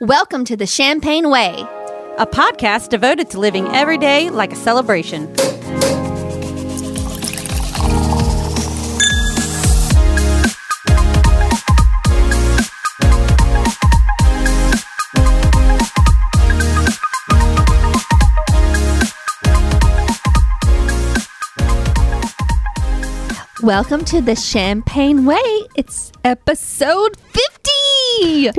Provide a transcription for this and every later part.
Welcome to the Champagne Way. a podcast devoted to living every day like a celebration. Welcome to the Champagne Way. It's episode 50. Yeah.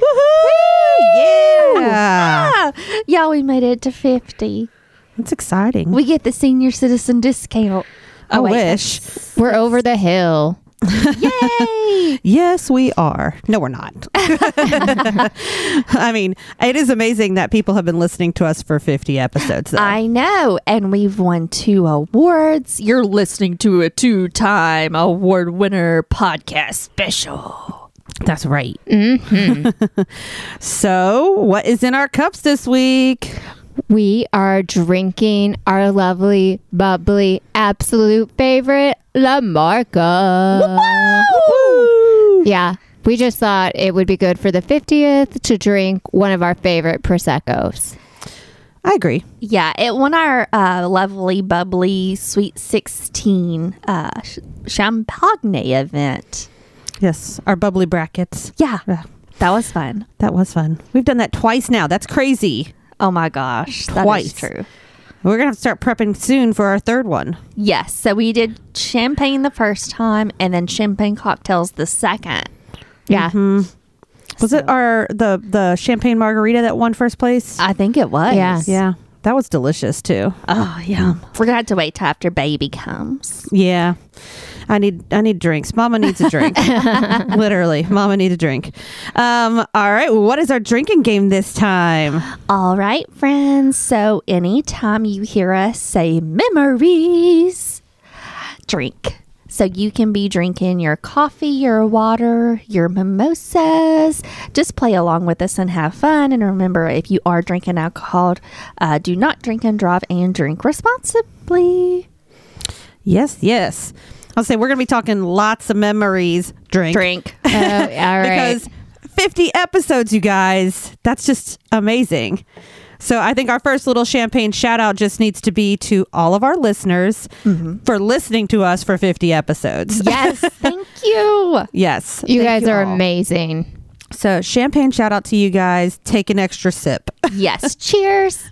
Ah, yeah, we made it to 50. That's exciting. We get the senior citizen discount. I Oh, wait. wish. We're over the hill. Yay! Yes, we are. No, we're not. I mean, it is amazing that people have been listening to us for 50 episodes. Though. I know. And we've won two awards. You're listening to a two time award winner podcast special. That's right. so, what is in our cups this week? We are drinking our lovely, bubbly, absolute favorite, La Marca. Yeah, we just thought it would be good for the 50th to drink one of our favorite Prosecco's. I agree. Yeah, it won our uh, lovely, bubbly, sweet 16 uh, sh- champagne event. Yes, our bubbly brackets. Yeah, Yeah, that was fun. that was fun. We've done that twice now. That's crazy. Oh my gosh, that is Twice. true. We're going to have to start prepping soon for our third one. Yes, so we did champagne the first time and then champagne cocktails the second. Yeah. Mm-hmm. Was it our the the champagne margarita that won first place? I think it was. Yeah. yeah, that was delicious too. Oh, yeah. We're going to have to wait till after baby comes. Yeah. I need I need drinks. Mama needs a drink. Literally, Mama needs a drink. Um, all right, what is our drinking game this time? All right, friends. So anytime you hear us say memories, drink. So you can be drinking your coffee, your water, your mimosas. Just play along with us and have fun. And remember, if you are drinking alcohol, uh, do not drink and drive and drink responsibly. Yes, yes. I'll say we're gonna be talking lots of memories. Drink, Drink. Oh, all right. because 50 episodes, you guys. That's just amazing. So I think our first little champagne shout out just needs to be to all of our listeners mm-hmm. for listening to us for 50 episodes. yes. Thank you. Yes. you guys are all. amazing. So champagne shout out to you guys. Take an extra sip. Yes. Cheers.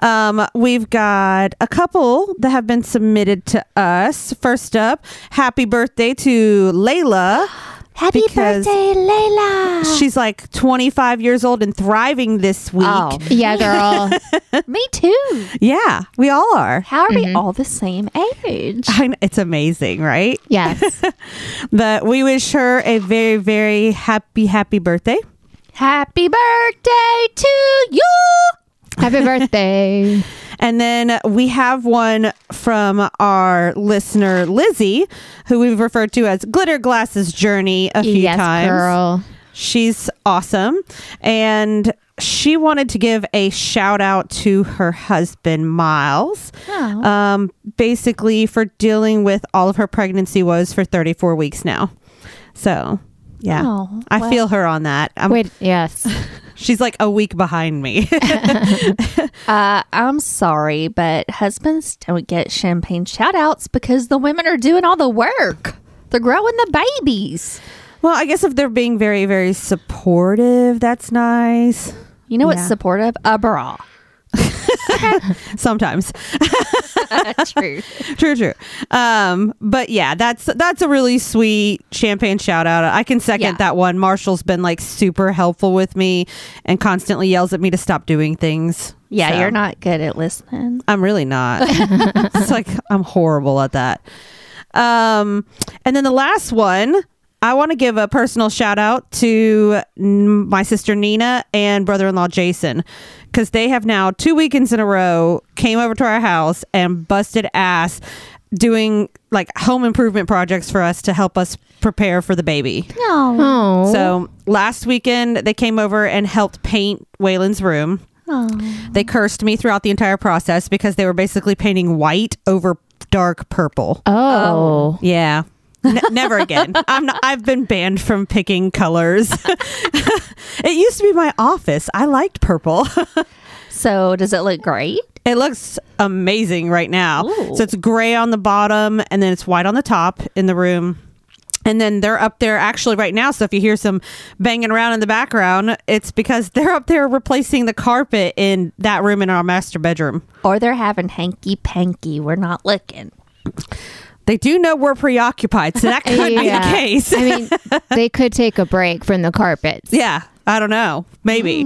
Um, we've got a couple that have been submitted to us. First up, happy birthday to Layla. Happy Because birthday, Layla. She's like 25 years old and thriving this week. Oh, Yeah, girl. me too. Yeah, we all are. How are we all the same age? I kn- It's amazing, right? yes. But we wish her a very, very happy, happy birthday. Happy birthday to you. Happy birthday. And then we have one from our listener, Lizzie, who we've referred to as Glitter Glasses Journey a few yes, times. girl. She's awesome. And she wanted to give a shout out to her husband, Miles, Oh. um, basically for dealing with all of her pregnancy woes for 34 weeks now. So, yeah, Oh, I well. feel her on that. I'm, Wait, yes. She's like a week behind me. Uh, I'm sorry, but husbands don't get champagne shout outs because the women are doing all the work. They're growing the babies. well, I guess if they're being very, very supportive, that's nice. You know what's supportive? A bra. Sometimes. True. true true um but yeah that's that's a really sweet champagne shout out i can second Yeah. that one marshall's been like super helpful with me and constantly yells at me to stop doing things Yeah, So, you're not good at listening. i'm really not it's like i'm horrible at that um and then the last one I want to give a personal shout out to my sister Nina and brother in law Jason because they have now two weekends in a row came over to our house and busted ass doing like home improvement projects for us to help us prepare for the baby. No. Oh. So last weekend they came over and helped paint Waylon's room. Oh. They cursed me throughout the entire process because they were basically painting white over dark purple. oh. oh. Yeah. N- never again. I'm not, I've been banned from picking colors. it used to be my office. I liked purple. So does it look great? It looks amazing right now. Ooh. So it's gray on the bottom and then it's white on the top in the room. And then they're up there actually right now. So if you hear some banging around in the background, it's because they're up there replacing the carpet in that room in our master bedroom. Or they're having hanky panky. We're not looking. They do know we're preoccupied, so that could be the case. I mean, they could take a break from the carpets. yeah, I don't know. Maybe.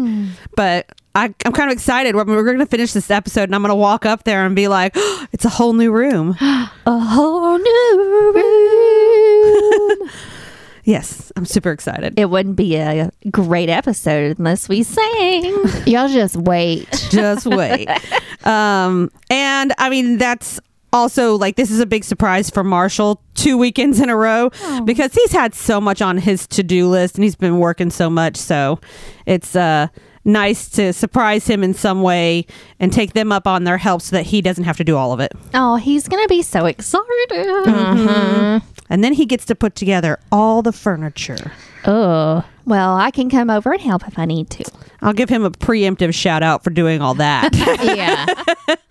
But I, I'm kind of excited. We're, we're going to finish this episode and I'm going to walk up there and be like, it's a whole new room. A whole new room. yes, I'm super excited. it wouldn't be a great episode unless we sang. Y'all just wait. just wait. um, and I mean, that's also like this is a big surprise for Marshall two weekends in a row because he's had so much on his to do list and he's been working so much. So it's uh, nice to surprise him in some way and take them up on their help so that he doesn't have to do all of it. Oh, he's going to be so excited. Uh-huh. And then he gets to put together all the furniture. Oh. Well, I can come over and help if I need to. I'll give him a preemptive shout out for doing all that. Yeah.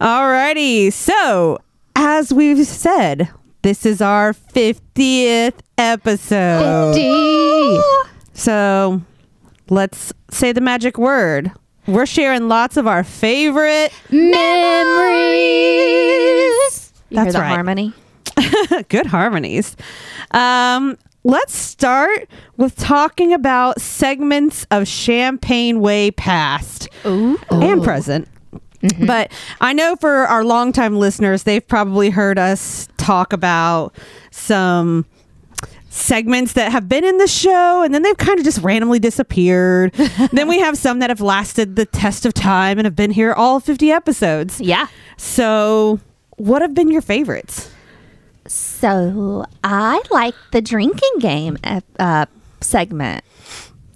Alrighty. So, as we've said, this is our 50th episode. D. So, let's say the magic word. We're sharing lots of our favorite, Memories. You hear That's the right. harmony? good harmonies. Um, let's start with talking about segments of Champagne Way past Ooh. and present. But I know for our longtime listeners, they've probably heard us talk about some segments that have been in the show and then they've kind of just randomly disappeared. then we have some that have lasted the test of time and have been here all 50 episodes. Yeah. So, what have been your favorites? So I like the drinking game uh, uh, segment.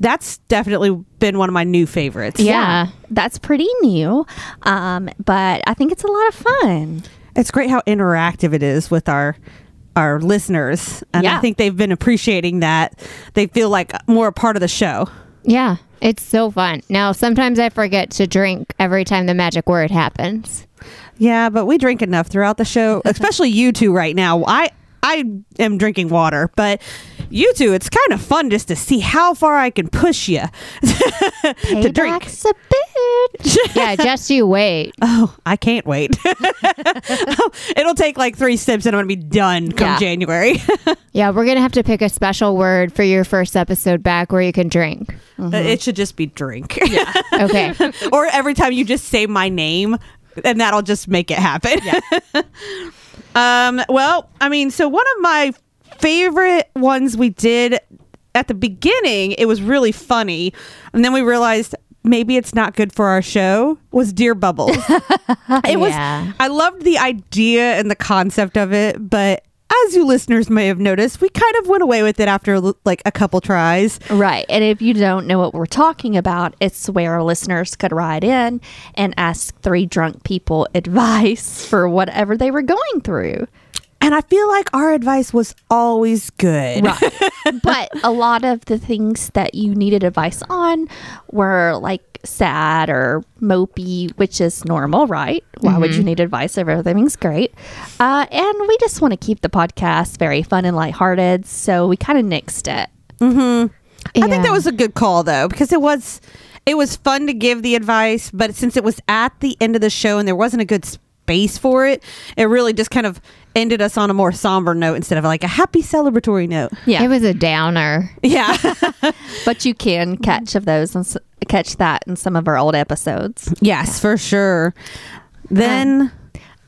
That's definitely been one of my new favorites. Yeah. That's pretty new, um, but I think it's a lot of fun. It's great how interactive it is with our our listeners. And I think they've been appreciating that. They feel like more a part of the show. Yeah. It's so fun. Now, sometimes I forget to drink every time the magic word happens. Yeah, but we drink enough throughout the show, especially you two right now. I I am drinking water, but you two, it's kind of fun just to see how far I can push you to drink. A bitch. Yeah, just you wait. Oh, I can't wait. Oh, it'll take like three sips and I'm going to be done come Yeah. January. Yeah, we're going to have to pick a special word for your first episode back where you can drink. Uh, mm-hmm. It should just be drink. Yeah. Okay. or every time you just say my name and that'll just make it happen. Um well, I mean, so one of my favorite ones we did at the beginning, it was really funny. And then we realized maybe it's not good for our show was Dear Bubbles. it was I loved the idea and the concept of it, but as you listeners may have noticed, we kind of went away with it after like a couple tries. Right. And if you don't know what we're talking about, it's where our listeners could write in and ask three drunk people advice for whatever they were going through. And I feel like our advice was always good. Right. but a lot of the things that you needed advice on were like sad or mopey, which is normal, right? Why would you need advice if everything's great? Uh, and we just want to keep the podcast very fun and lighthearted. So we kind of nixed it. I think that was a good call though, because it was it was fun to give the advice, but since it was at the end of the show and there wasn't a good space for it, it really just kind of ended us on a more somber note instead of like a happy celebratory note. Yeah. It was a downer. Yeah. but you can catch of those and s- catch that in some of our old episodes. yes, for sure. Then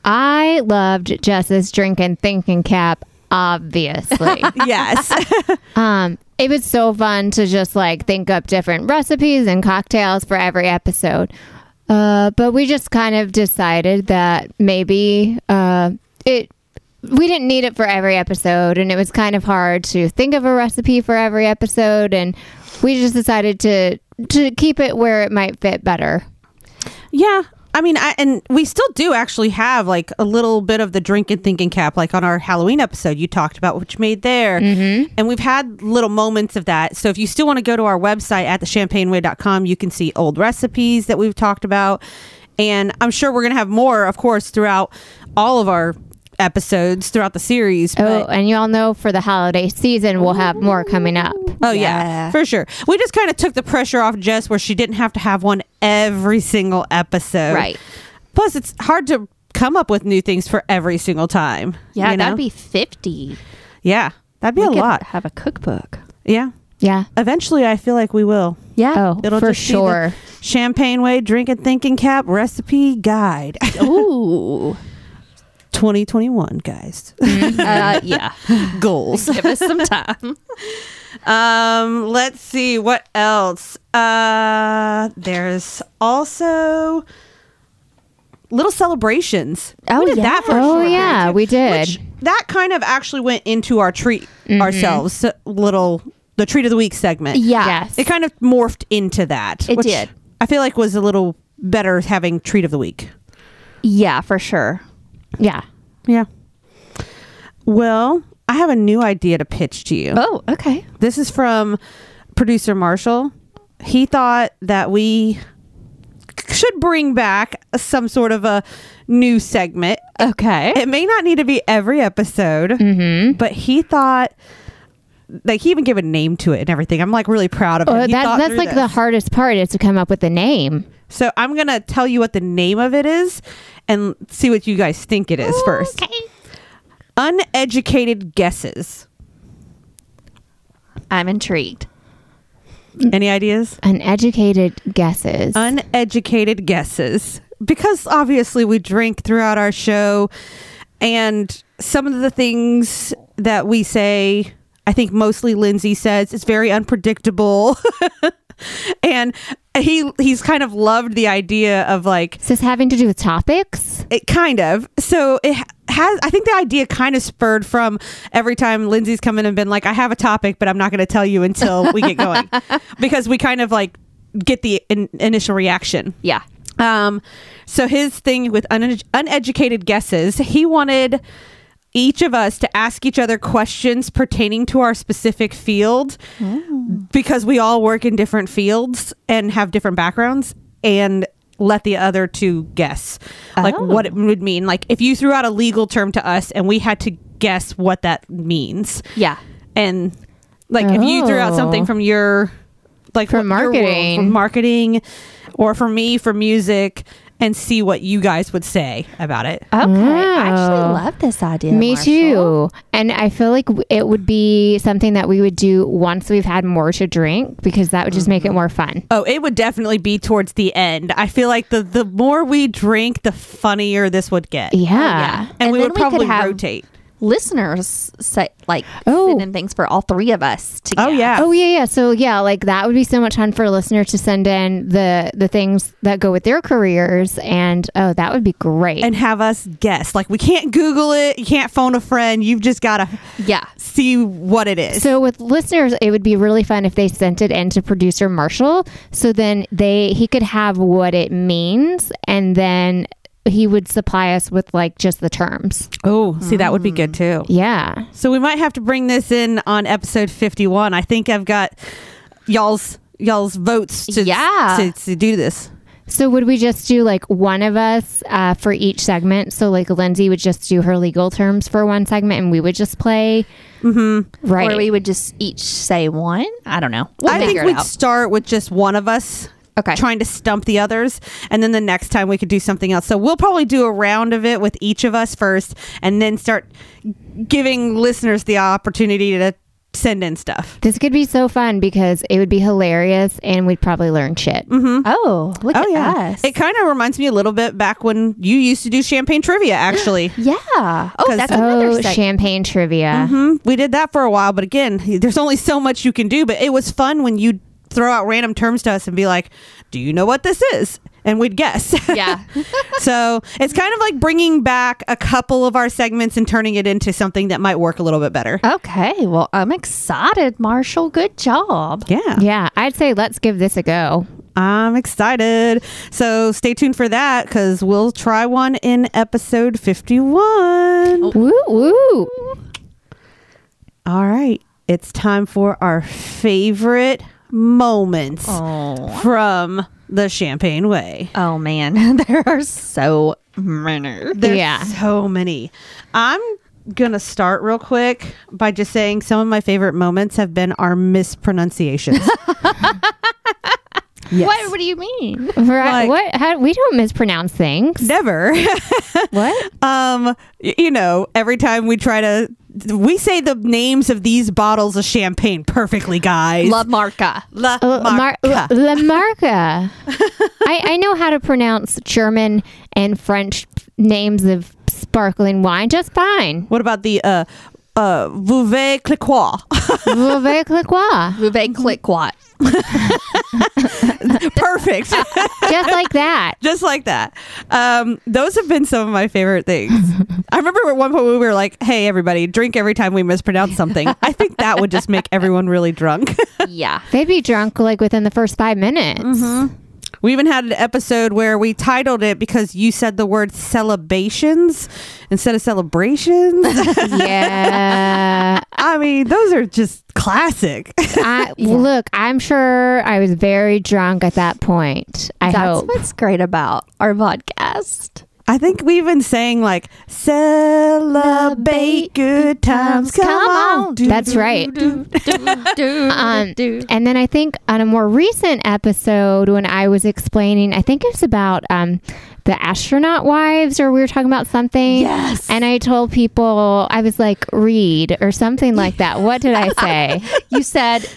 I loved Jess's drink and thinking cap, obviously. yes. um, it was so fun to just like think up different recipes and cocktails for every episode. Uh, but we just kind of decided that maybe uh, it we didn't need it for every episode, and it was kind of hard to think of a recipe for every episode, and we just decided to to keep it where it might fit better. yeah. I mean, I, and we still do actually have like a little bit of the drink and thinking cap, like on our Halloween episode you talked about, which made there. Mm-hmm. And we've had little moments of that. So if you still want to go to our website at thechampagneway.com, you can see old recipes that we've talked about. And I'm sure we're going to have more, of course, throughout all of our episodes throughout the series. Oh, but- and you all know for the holiday season, we'll have more coming up. Oh yeah. Yeah. for sure. We just kind of took the pressure off Jess, where she didn't have to have one every single episode. Right. Plus, it's hard to come up with new things for every single time. Yeah, you know? that'd be 50. yeah, that'd be we a could lot. have a cookbook. Yeah. Yeah. Eventually, I feel like we will. Yeah. Oh, It'll for just be the sure. Champagne Way Drink and Thinking Cap Recipe Guide, Ooh. 2021, guys. uh, yeah. Goals. Give us some time. Um, let's see what else. Uh, there's also little celebrations. Oh, we did yeah. that for Oh, short yeah, period, too, we did. which that kind of actually went into our treat ourselves. so- little the treat of the week segment. Yeah. Yes. it kind of morphed into that. It which did. I feel like was a little better having treat of the week. Yeah, for sure. Yeah. Yeah. Well, I have a new idea to pitch to you. Oh, okay. This is from producer Marshall. He thought that we should bring back some sort of a new segment. Okay. It may not need to be every episode, mm-hmm. but he thought like he even gave a name to it and everything. I'm like really proud of oh, him. Oh, that, that's like the hardest part is to come up with a name. So I'm gonna tell you what the name of it is and see what you guys think it is first. Uneducated guesses. I'm intrigued. Any ideas? Uneducated guesses. uneducated guesses because obviously we drink throughout our show and some of the things that we say i think mostly lindsay says it's very unpredictable and he he's kind of loved the idea of like is this having to do with topics? it kind of so it has i think the idea kind of spurred from every time lindsay's come in and been like i have a topic but i'm not going to tell you until we get going because we kind of like get the in- initial reaction Yeah. um, so his thing with un- uneducated guesses, he wanted each of us to ask each other questions pertaining to our specific field oh. because we all work in different fields and have different backgrounds and let the other two guess like Oh. what it would mean like if you threw out a legal term to us and we had to guess what that means Yeah. and like if you threw out something Oh. from your like From your world, marketing. from marketing or for me for music and see what you guys would say about it Okay. I actually Oh. love this idea. Me Marshall. too. And I feel like it would be something that we would do once we've had more to drink because that would just make Mm-hmm. it more fun. oh it would definitely be towards the end i feel like the the more we drink the funnier this would get Yeah. yeah. and, And we then would we could probably have- rotate Listeners say like Oh. send in things for all three of us to oh guess. yeah Oh yeah, yeah. So yeah, like that would be so much fun for a listener to send in the the things that go with their careers, and oh, that would be great. and have us guess like we can't google it you can't phone a friend you've just got to Yeah. see what it is so with listeners, it would be really fun if they sent it in to producer Marshall, so then they he could have what it means, and then he would supply us with like just the terms. oh see that would be good too Yeah. So we might have to bring this in on episode 51. I think I've got y'all's y'all's votes to, Yeah. to, to do this. So would we just do like one of us uh, for each segment? So like Lindsay would just do her legal terms for one segment, and we would just play. Mm-hmm. Right. Or we would just each say one. I don't know. We'll I think we'd out. start with just one of us Okay. trying to stump the others and then the next time we could do something else. So we'll probably do a round of it with each of us first and then start giving listeners the opportunity to send in stuff. This could be so fun because it would be hilarious, and we'd probably learn shit. Oh, look Oh at yeah. us. It kind of reminds me a little bit back when you used to do champagne trivia actually. yeah. Oh, that's another Oh, champagne trivia. hmm We did that for a while, but again, there's only so much you can do. But it was fun when you throw out random terms to us and be like, "Do you know what this is?" and we'd guess. Yeah. so it's kind of like bringing back a couple of our segments and turning it into something that might work a little bit better. okay. Well, I'm excited, Marshall. Good job. Yeah. Yeah, I'd say let's give this a go. I'm excited. So stay tuned for that because we'll try one in episode 51. Woo woo. All right. It's time for our favorite moments Oh. from the Champagne Way. Oh man, there are so many. There's Yeah. so many. I'm to start real quick by just saying some of my favorite moments have been our mispronunciations. yes. What? What do you mean? Right? Like- what? How, we don't mispronounce things. Never. what? um, you know, every time we try to, we say the names of these bottles of champagne perfectly, guys. La Marca. La Mar- Marca. La Marca. I, I know how to pronounce German and French names of sparkling wine just fine. What about the uh, uh, Vouvet Cliquois? Veuve Cliquois. Bouvet click what? Perfect. Just like that. Just like that. Um, those have been some of my favorite things. I remember at one point we were like, hey, everybody, drink every time we mispronounce something. I think that would just make everyone really drunk. yeah. They'd be drunk like within the first five minutes. We even had an episode where we titled it because you said the word celebrations instead of celebrations. Yeah. I mean, those are just classic. I, Look, I'm sure I was very drunk at that point. I That's hope. what's great about our podcast. I think we've been saying like celebrate good times. Come, Come on. on. Do, That's do, right. Do, Um. And then I think on a more recent episode, when I was explaining, I think it was about um, the astronaut wives, or we were talking about something. Yes. And I told people, I was like, read or something like that. What did I say? You said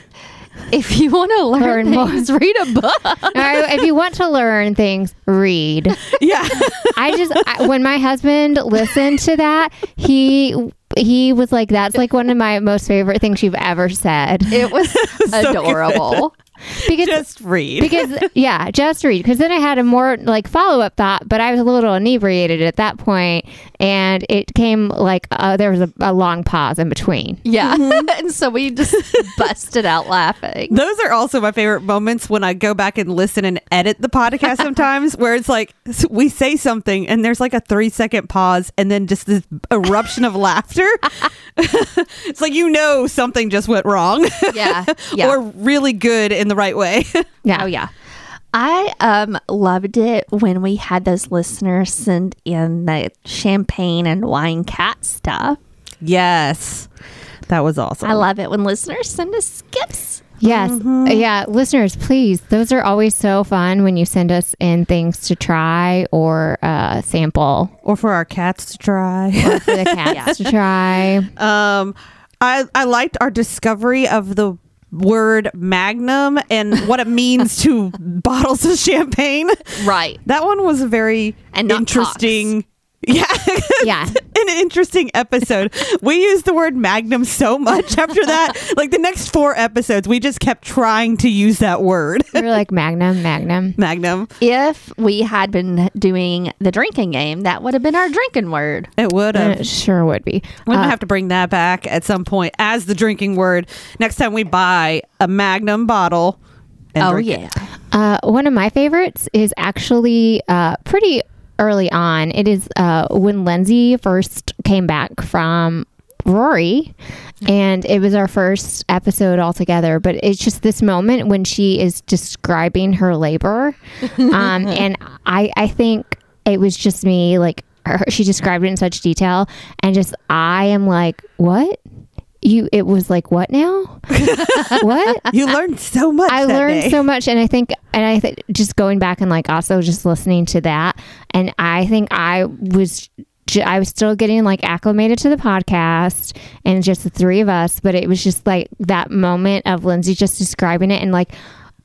if you want to learn, Learn more. things, read a book. Or if you want to learn things, read. Yeah. I just I, when my husband listened to that, he he was like, "That's like one of my most favorite things you've ever said." It was So adorable. Because Just read. because yeah, just read. Because then I had a more like follow up thought, but I was a little inebriated at that point, and it came like uh, there was a, a long pause in between. Yeah. and so we just busted out laughing. Those are also my favorite moments when I go back and listen and edit the podcast sometimes, where it's like we say something and there's like a three second pause and then just this eruption of laughter. it's like you know something just went wrong Yeah. Yeah. or really good in the right way. Yeah, Oh yeah. I um loved it when we had those listeners send in the champagne and wine cat stuff. yes. That was awesome. I love it when listeners send us gifts. Yes. Mm-hmm. Yeah. Listeners, please. Those are always so fun when you send us in things to try or uh, sample or for our cats to try. or for the cats to try. Um, I I liked our discovery of the word magnum and what it means to bottles of champagne. Right. That one was a very And interesting. Yeah, Yeah. an interesting episode. We used the word magnum so much after that. Like the next four episodes, we just kept trying to use that word, We were like Magnum, Magnum. magnum. If we had been doing the drinking game, that would have been our drinking word. It would have. It sure would be. We might Uh, have to bring that back at some point as the drinking word next time we buy a magnum bottle. and oh drink it. yeah. Uh, one of my favorites is actually uh, pretty early on. It is uh, when Lindsay first came back from Rory, and it was our first episode altogether. But it's just this moment when she is describing her labor, um, and I I think it was just me like her, she described it in such detail, and just I am like what. You, it was like what now? what? You learned so much. I learned day. so much, and I think, and I think, just going back and like also just listening to that, and I think I was, I was still getting like acclimated to the podcast, and just the three of us, but it was just like that moment of Lindsay just describing it, and like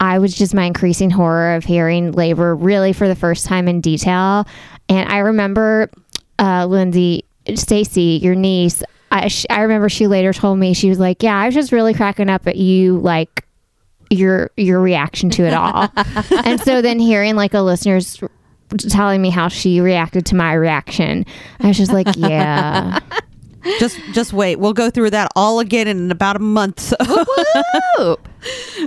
I was just my increasing horror of hearing labor really for the first time in detail, and I remember uh, Lindsay, Stacy, your niece. I, sh- I remember she later told me she was like, "Yeah, I was just really cracking up at you, like your your reaction to it all. and so then hearing like a listener's telling me how she reacted to my reaction, I was just like, yeah. just just wait. We'll go through that all again in about a month. So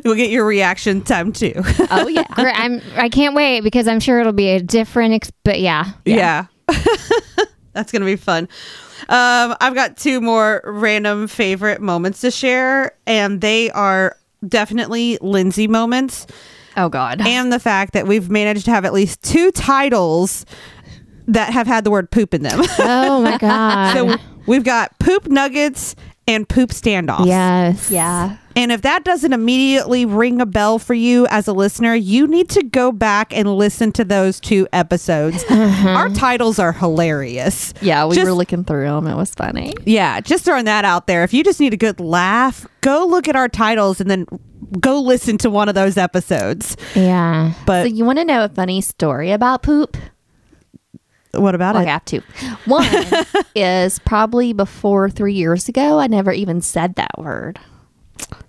we'll get your reaction time too. Oh yeah. I'm I can't wait because I'm sure it'll be a different ex- but yeah. Yeah. That's going to be fun. Um, I've got two more random favorite moments to share, and they are definitely Lindsay moments Oh god. and the fact that we've managed to have at least two titles that have had the word poop in them. Oh my god. so we've got poop nuggets and poop standoffs. yes. yeah. And if that doesn't immediately ring a bell for you as a listener, you need to go back and listen to those two episodes. Mm-hmm. Our titles are hilarious. Yeah, we Just- were looking through them. It was funny. Yeah, just throwing that out there. If you just need a good laugh, go look at our titles and then go listen to one of those episodes. Yeah. But So you want to know a funny story about poop? what about Well, I it? got two. One is probably before three years ago. I never even said that word.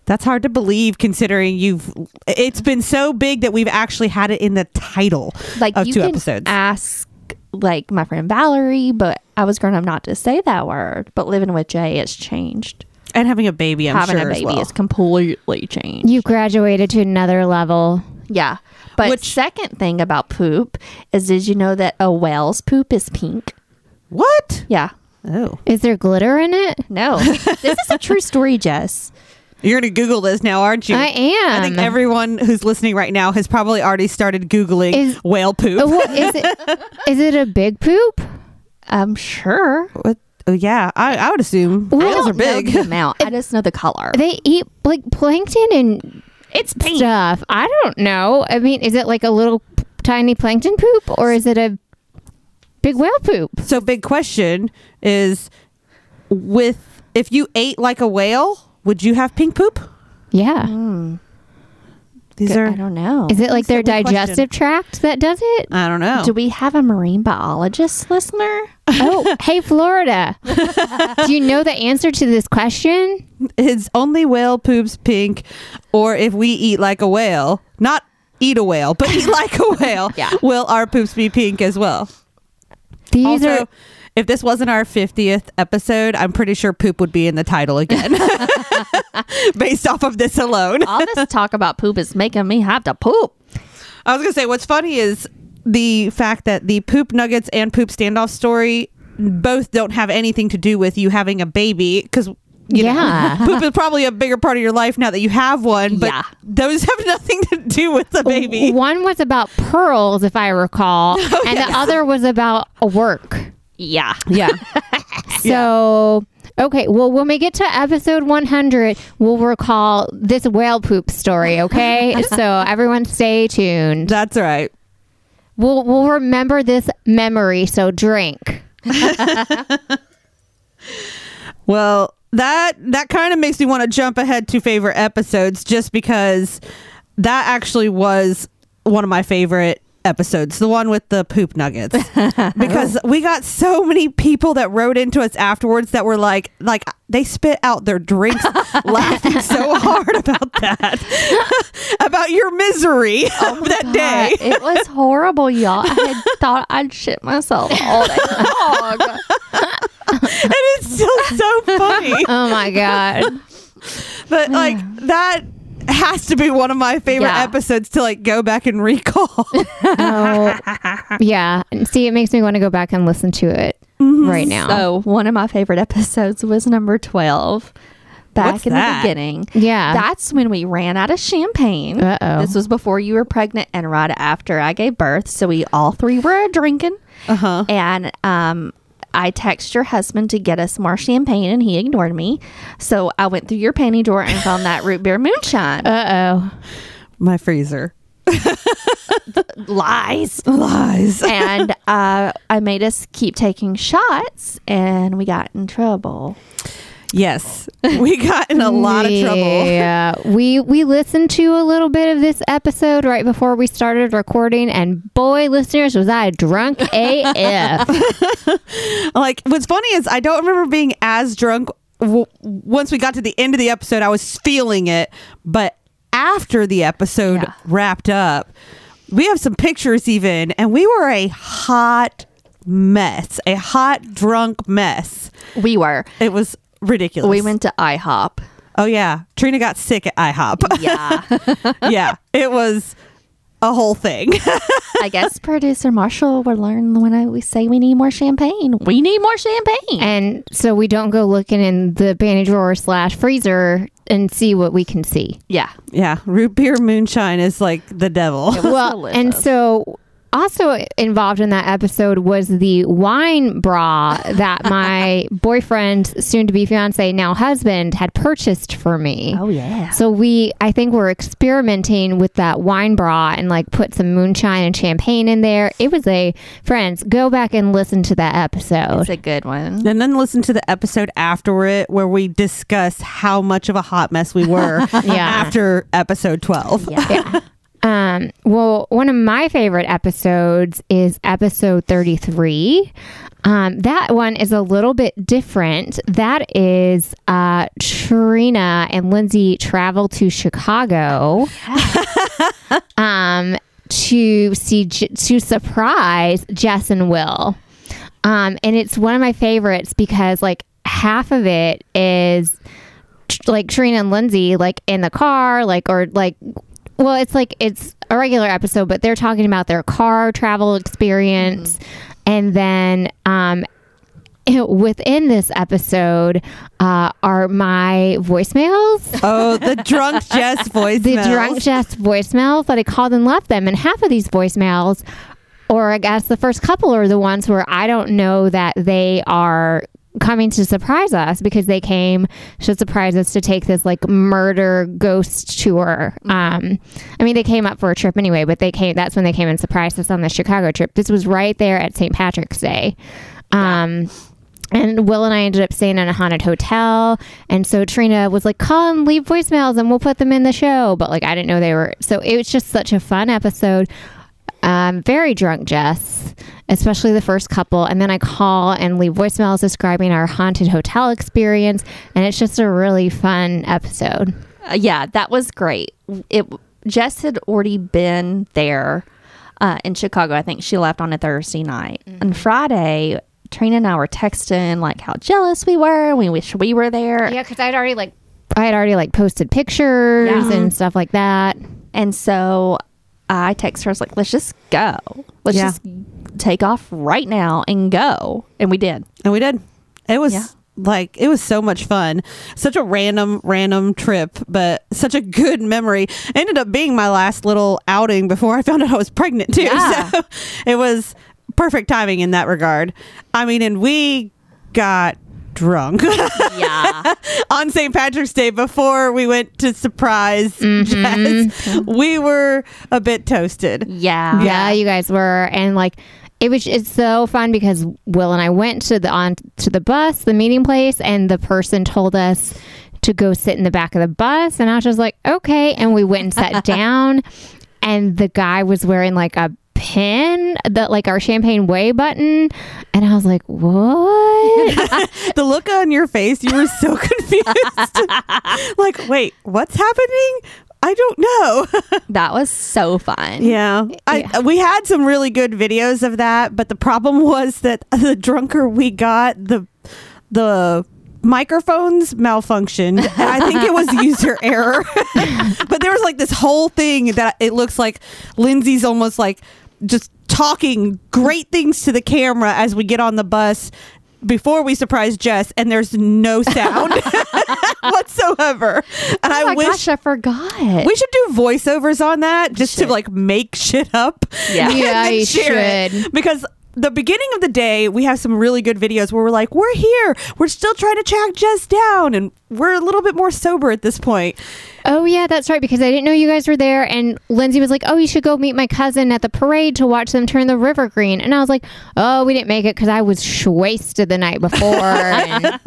That's hard to believe considering you've it's been so big that we've actually had it in the title Like of you two can episodes. ask like my friend Valerie, but I was grown up not to say that word. But living with Jay, it's changed. and having a baby, I'm Having sure a baby well. is completely changed. You graduated to another level. yeah. But Which- second thing about poop is did you know that a whale's poop is pink? What? Yeah. Oh. Is there glitter in it? No. this is a true story, Jess. You're going to Google this now, aren't you? I am. I think everyone who's listening right now has probably already started Googling Is- whale poop. Oh, what, is it is it a big poop? I'm sure. What? Oh, yeah, I, I would assume Well, whales are big. amount. I just know the color. They eat like plankton and It's pink. stuff. I don't know. I mean, is it like a little p- tiny plankton poop or is it a big whale poop? So, big question is with if you ate like a whale, would you have pink poop? Yeah. Hmm. These I are I don't know. Is it like their That's a good question. digestive tract that does it? I don't know. Do we have a marine biologist listener? Oh, hey, Florida. Do you know the answer to this question? is only whale poops pink, or if we eat like a whale, not eat a whale, but eat like a whale, Yeah. will our poops be pink as well? These also, are if this wasn't our 50th episode, I'm pretty sure poop would be in the title again, based off of this alone. All this talk about poop is making me have to poop. I was gonna say what's funny is the fact that the poop nuggets and poop standoff story both don't have anything to do with you having a baby because you Yeah. know poop is probably a bigger part of your life now that you have one but Yeah. those have nothing to do with the baby One was about pearls, if I recall, oh, and the other was about work. Yeah. yeah So, okay, well, when we get to episode 100, we'll recall this whale poop story, okay? so, everyone stay tuned. that's right We'll, we'll remember this memory, so drink. well that that kind of makes me want to jump ahead to favorite episodes just because that actually was one of my favorite episodes the one with the poop nuggets because we got so many people that wrote into us afterwards that were like like they spit out their drinks laughing so hard about that about your misery oh of that day it was horrible, y'all. I had thought I'd shit myself all day long. and it's still so funny Oh my God. but like that has to be one of my favorite Yeah. episodes to like go back and recall Oh, yeah. See, it makes me want to go back and listen to it Mm-hmm. right now. So one of my favorite episodes was number twelve. Back What's in that? the beginning. yeah. That's when we ran out of champagne. Uh-oh. This was before you were pregnant and right after I gave birth. So we all three were drinking. uh-huh And um, I texted your husband to get us more champagne and he ignored me. So I went through your panty drawer and found that root beer moonshine. Uh oh. my freezer Lies. lies and uh, I made us keep taking shots and we got in trouble. Yes we got in a lot of trouble Yeah, we we listened to a little bit of this episode right before we started recording, and boy, listeners, was I drunk AF. like what's funny is i don't remember being as drunk w- once we got to the end of the episode i was feeling it but after the episode Yeah. wrapped up. We have some pictures even, and we were a hot mess, a hot drunk mess. We were. It was ridiculous. We went to IHOP. Oh yeah, Trina got sick at IHOP. Yeah. yeah, it was a whole thing. I guess producer Marshall will learn when I, we say we need more champagne. We need more champagne. And so we don't go looking in the panty drawer slash freezer and see what we can see. yeah. yeah, root beer moonshine is like the devil. It was well, and so also involved in that episode was the wine bra that my boyfriend, soon to be fiance, now husband, had purchased for me. Oh yeah. So we, I think, we're experimenting with that wine bra and like put some moonshine and champagne in there. It was a friends. Go back and listen to that episode. It's a good one. And then listen to the episode after it where we discuss how much of a hot mess we were Yeah. after episode 12. Yeah. Um, well, one of my favorite episodes is episode 33. Um, that one is a little bit different. That is uh, Trina and Lindsay travel to Chicago um, to see to surprise Jess and Will. Um, and it's one of my favorites because like half of it is like Trina and Lindsay like in the car, like or like well, it's like it's a regular episode, but they're talking about their car travel experience, and then um, within this episode uh, are my voicemails. Oh, the drunk Jess voice. The drunk Jess voicemails that I called and left them, and half of these voicemails, or I guess the first couple, are the ones where I don't know that they are coming to surprise us because they came to surprise us to take this like murder ghost tour. Um, I mean, they came up for a trip anyway, but they came. That's when they came and surprised us on the Chicago trip. This was right there at St. Patrick's Day. Um, and Will and I ended up staying in a haunted hotel. And so Trina was like, come leave voicemails and we'll put them in the show. But like, I didn't know they were. So it was just such a fun episode. Um, very drunk Jess, especially the first couple. And then I call and leave voicemails describing our haunted hotel experience. And it's just a really fun episode. Uh, yeah, that was great. It Jess had already been there uh, in Chicago. I think she left on a Thursday night. On Friday, Trina and I were texting like how jealous we were. We wish we were there. Yeah, because I'd already like. I had already like posted pictures Yeah. and stuff like that. And so I text her. I was like, "Let's just go. Let's Yeah. just take off right now and go." And we did. And we did. It was Yeah. like it was so much fun. Such a random, random trip, but such a good memory. Ended up being my last little outing before I found out I was pregnant too. Yeah. So it was perfect timing in that regard. I mean, and we got drunk Yeah. on St. Patrick's Day before we went to surprise mm-hmm. Jess. We were a bit toasted. yeah. yeah, you guys were and like it was it's so fun because will and i went to the on to the bus the meeting place and the person told us to go sit in the back of the bus and i was just like okay and we went and sat down and the guy was wearing like a pin that like our champagne way button and i was like what the look on your face, you were so confused. like, wait, what's happening? I don't know. That was so fun. yeah. I, we had some really good videos of that, but the problem was that the drunker we got, the the microphones malfunctioned. And I think it was user error. but there was like this whole thing that it looks like Lindsay's almost like just talking great things to the camera as we get on the bus before we surprise Jess, and there's no sound whatsoever. And Oh I my wish gosh, I forgot. we should do voiceovers on that just to like make shit up. Yeah. Yeah, you share it. should. Because the beginning of the day, we have some really good videos where we're like, we're here. We're still trying to track Jess down. And we're a little bit more sober at this point. Oh yeah, that's right. Because I didn't know you guys were there, and Lindsay was like, "Oh, you should go meet my cousin at the parade to watch them turn the river green." And I was like, "Oh, we didn't make it because I was wasted the night before." and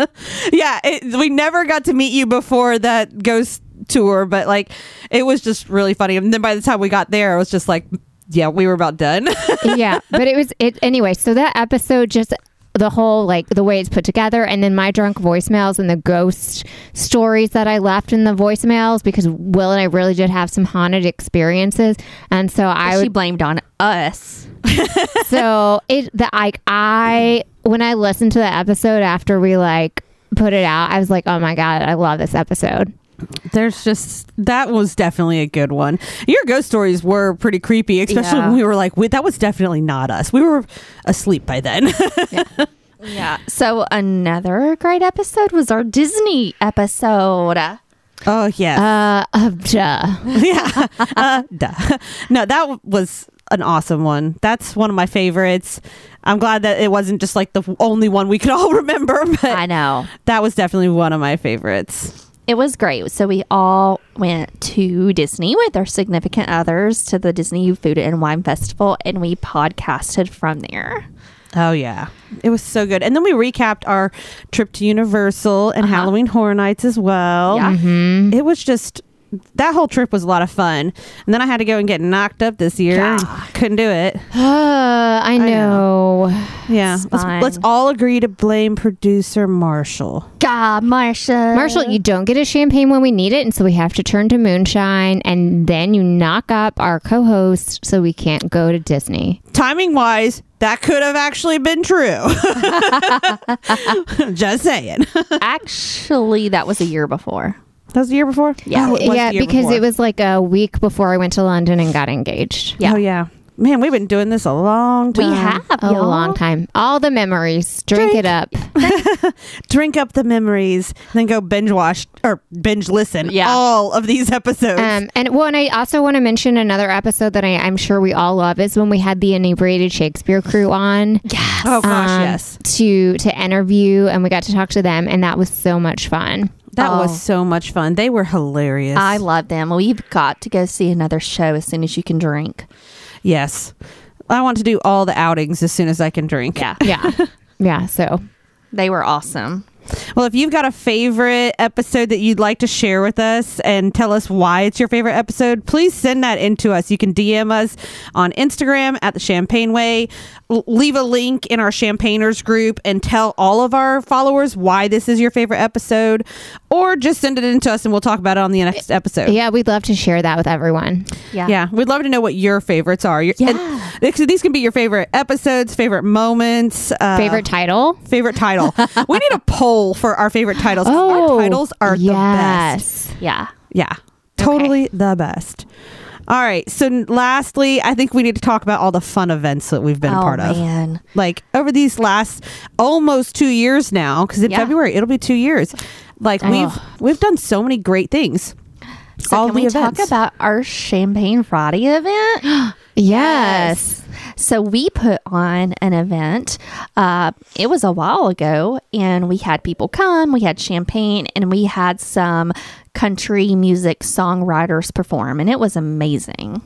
Yeah, it, we never got to meet you before that ghost tour, but like it was just really funny. And then by the time we got there, it was just like, yeah, we were about done. yeah, but it was it anyway. So that episode just the whole like the way it's put together and then my drunk voicemails and the ghost stories that I left in the voicemails because Will and I really did have some haunted experiences and so I she would blamed on us. so it the like I when I listened to the episode after we like put it out I was like oh my god I love this episode There's just that was definitely a good one. Your ghost stories were pretty creepy, especially Yeah. when we were like, "Wait, that was definitely not us." We were asleep by then. Yeah. So another great episode was our Disney episode. oh yes, uh, uh duh. yeah. Uh, duh. No, that was an awesome one. That's one of my favorites. I'm glad that it wasn't just like the only one we could all remember, but I know. that was definitely one of my favorites. It was great. So we all went to Disney with our significant others to the Disney Food and Wine Festival and we podcasted from there. Oh yeah, it was so good. And then we recapped our trip to Universal and uh-huh. Halloween Horror Nights as well. Yeah. Mm-hmm. It was just that whole trip was a lot of fun. And then I had to go and get knocked up this year. and Couldn't do it. Uh, I know. Yeah, let's, let's all agree to blame producer Marshall. God, Marshall. Marshall, you don't get a champagne when we need it, and so we have to turn to moonshine, and then you knock up our co-host, so we can't go to Disney. Timing wise, that could have actually been true. just saying. Actually, that was a year before. Was the year before. Yeah. Oh, it yeah, because before. it was like a week before I went to London and got engaged. Yeah. Oh yeah, man, we've been doing this a long time. We have A y'all. long time. All the memories. Drink, Drink. it up. drink up the memories, then go binge watch or binge listen Yeah. all of these episodes. Um, and well, and I also want to mention another episode that I, I'm sure we all love is when we had the inebriated Shakespeare crew on. Yes. oh gosh, um, yes, To to interview, and we got to talk to them, and that was so much fun. That Oh. was so much fun. They were hilarious. I love them. We've got to go see another show as soon as you can drink. yes, I want to do all the outings as soon as I can drink. Yeah. Yeah, yeah. So They were awesome. Well, if you've got a favorite episode that you'd like to share with us and tell us why it's your favorite episode, please send that in to us. You can DM us on Instagram at the Champagne Way. L- leave a link in our Champagners group and tell all of our followers why this is your favorite episode, or just send it in to us and we'll talk about it on the next episode. yeah, we'd love to share that with everyone. Yeah. Yeah, we'd love to know what your favorites are. Your, Yeah. and these- these can be your favorite episodes, favorite moments, uh, Favorite title? favorite title. we need a poll for our favorite titles. 'cause our titles are the best. Yeah. Yeah, totally the best. All right. So, lastly, I think we need to talk about all the fun events that we've been a oh, part of. man. Like over these last almost two years now, because in Yeah. February it'll be two years. Like we've we've done so many great things. So All can we events. talk about our Champagne Friday event? Yes. So we put on an event. Uh, it was a while ago, and we had people come. We had champagne, and we had some country music songwriters perform, and it was amazing.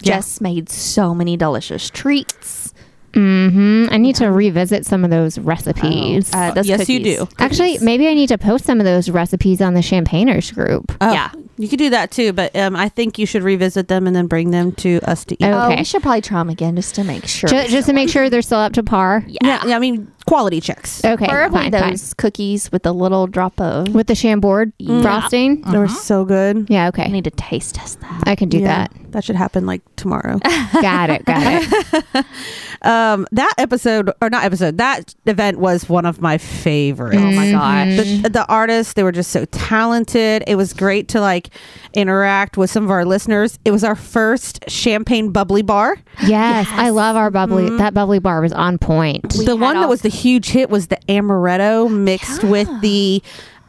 Yeah. Jess made so many delicious treats. hmm I need to revisit some of those recipes. Uh, those yes, you cookies. do. Actually, maybe I need to post some of those recipes on the Champagners group. Oh, Yeah. You could do that too. But um, I think you should revisit them and then bring them to us to eat. Oh. Oh, Okay. we should probably try them again just to make sure. Ju- just to make sure they're still up to par. yeah, yeah. I mean, quality checks. Okay, Preferably fine, fine. those cookies with a little drop of. With the Chambord Yeah. frosting. They were so good. Yeah, Okay. I need to taste test that. I can do Yeah, that should happen like tomorrow. Got it. Got it. um, that episode or not episode, that event was one of my favorites. Oh my gosh. the, the artists they were just so talented it was great to like interact with some of our listeners it was our first champagne bubbly bar Yes, I love our bubbly. Mm-hmm. That bubbly bar was on point. We the one that was the huge hit was the amaretto mixed with the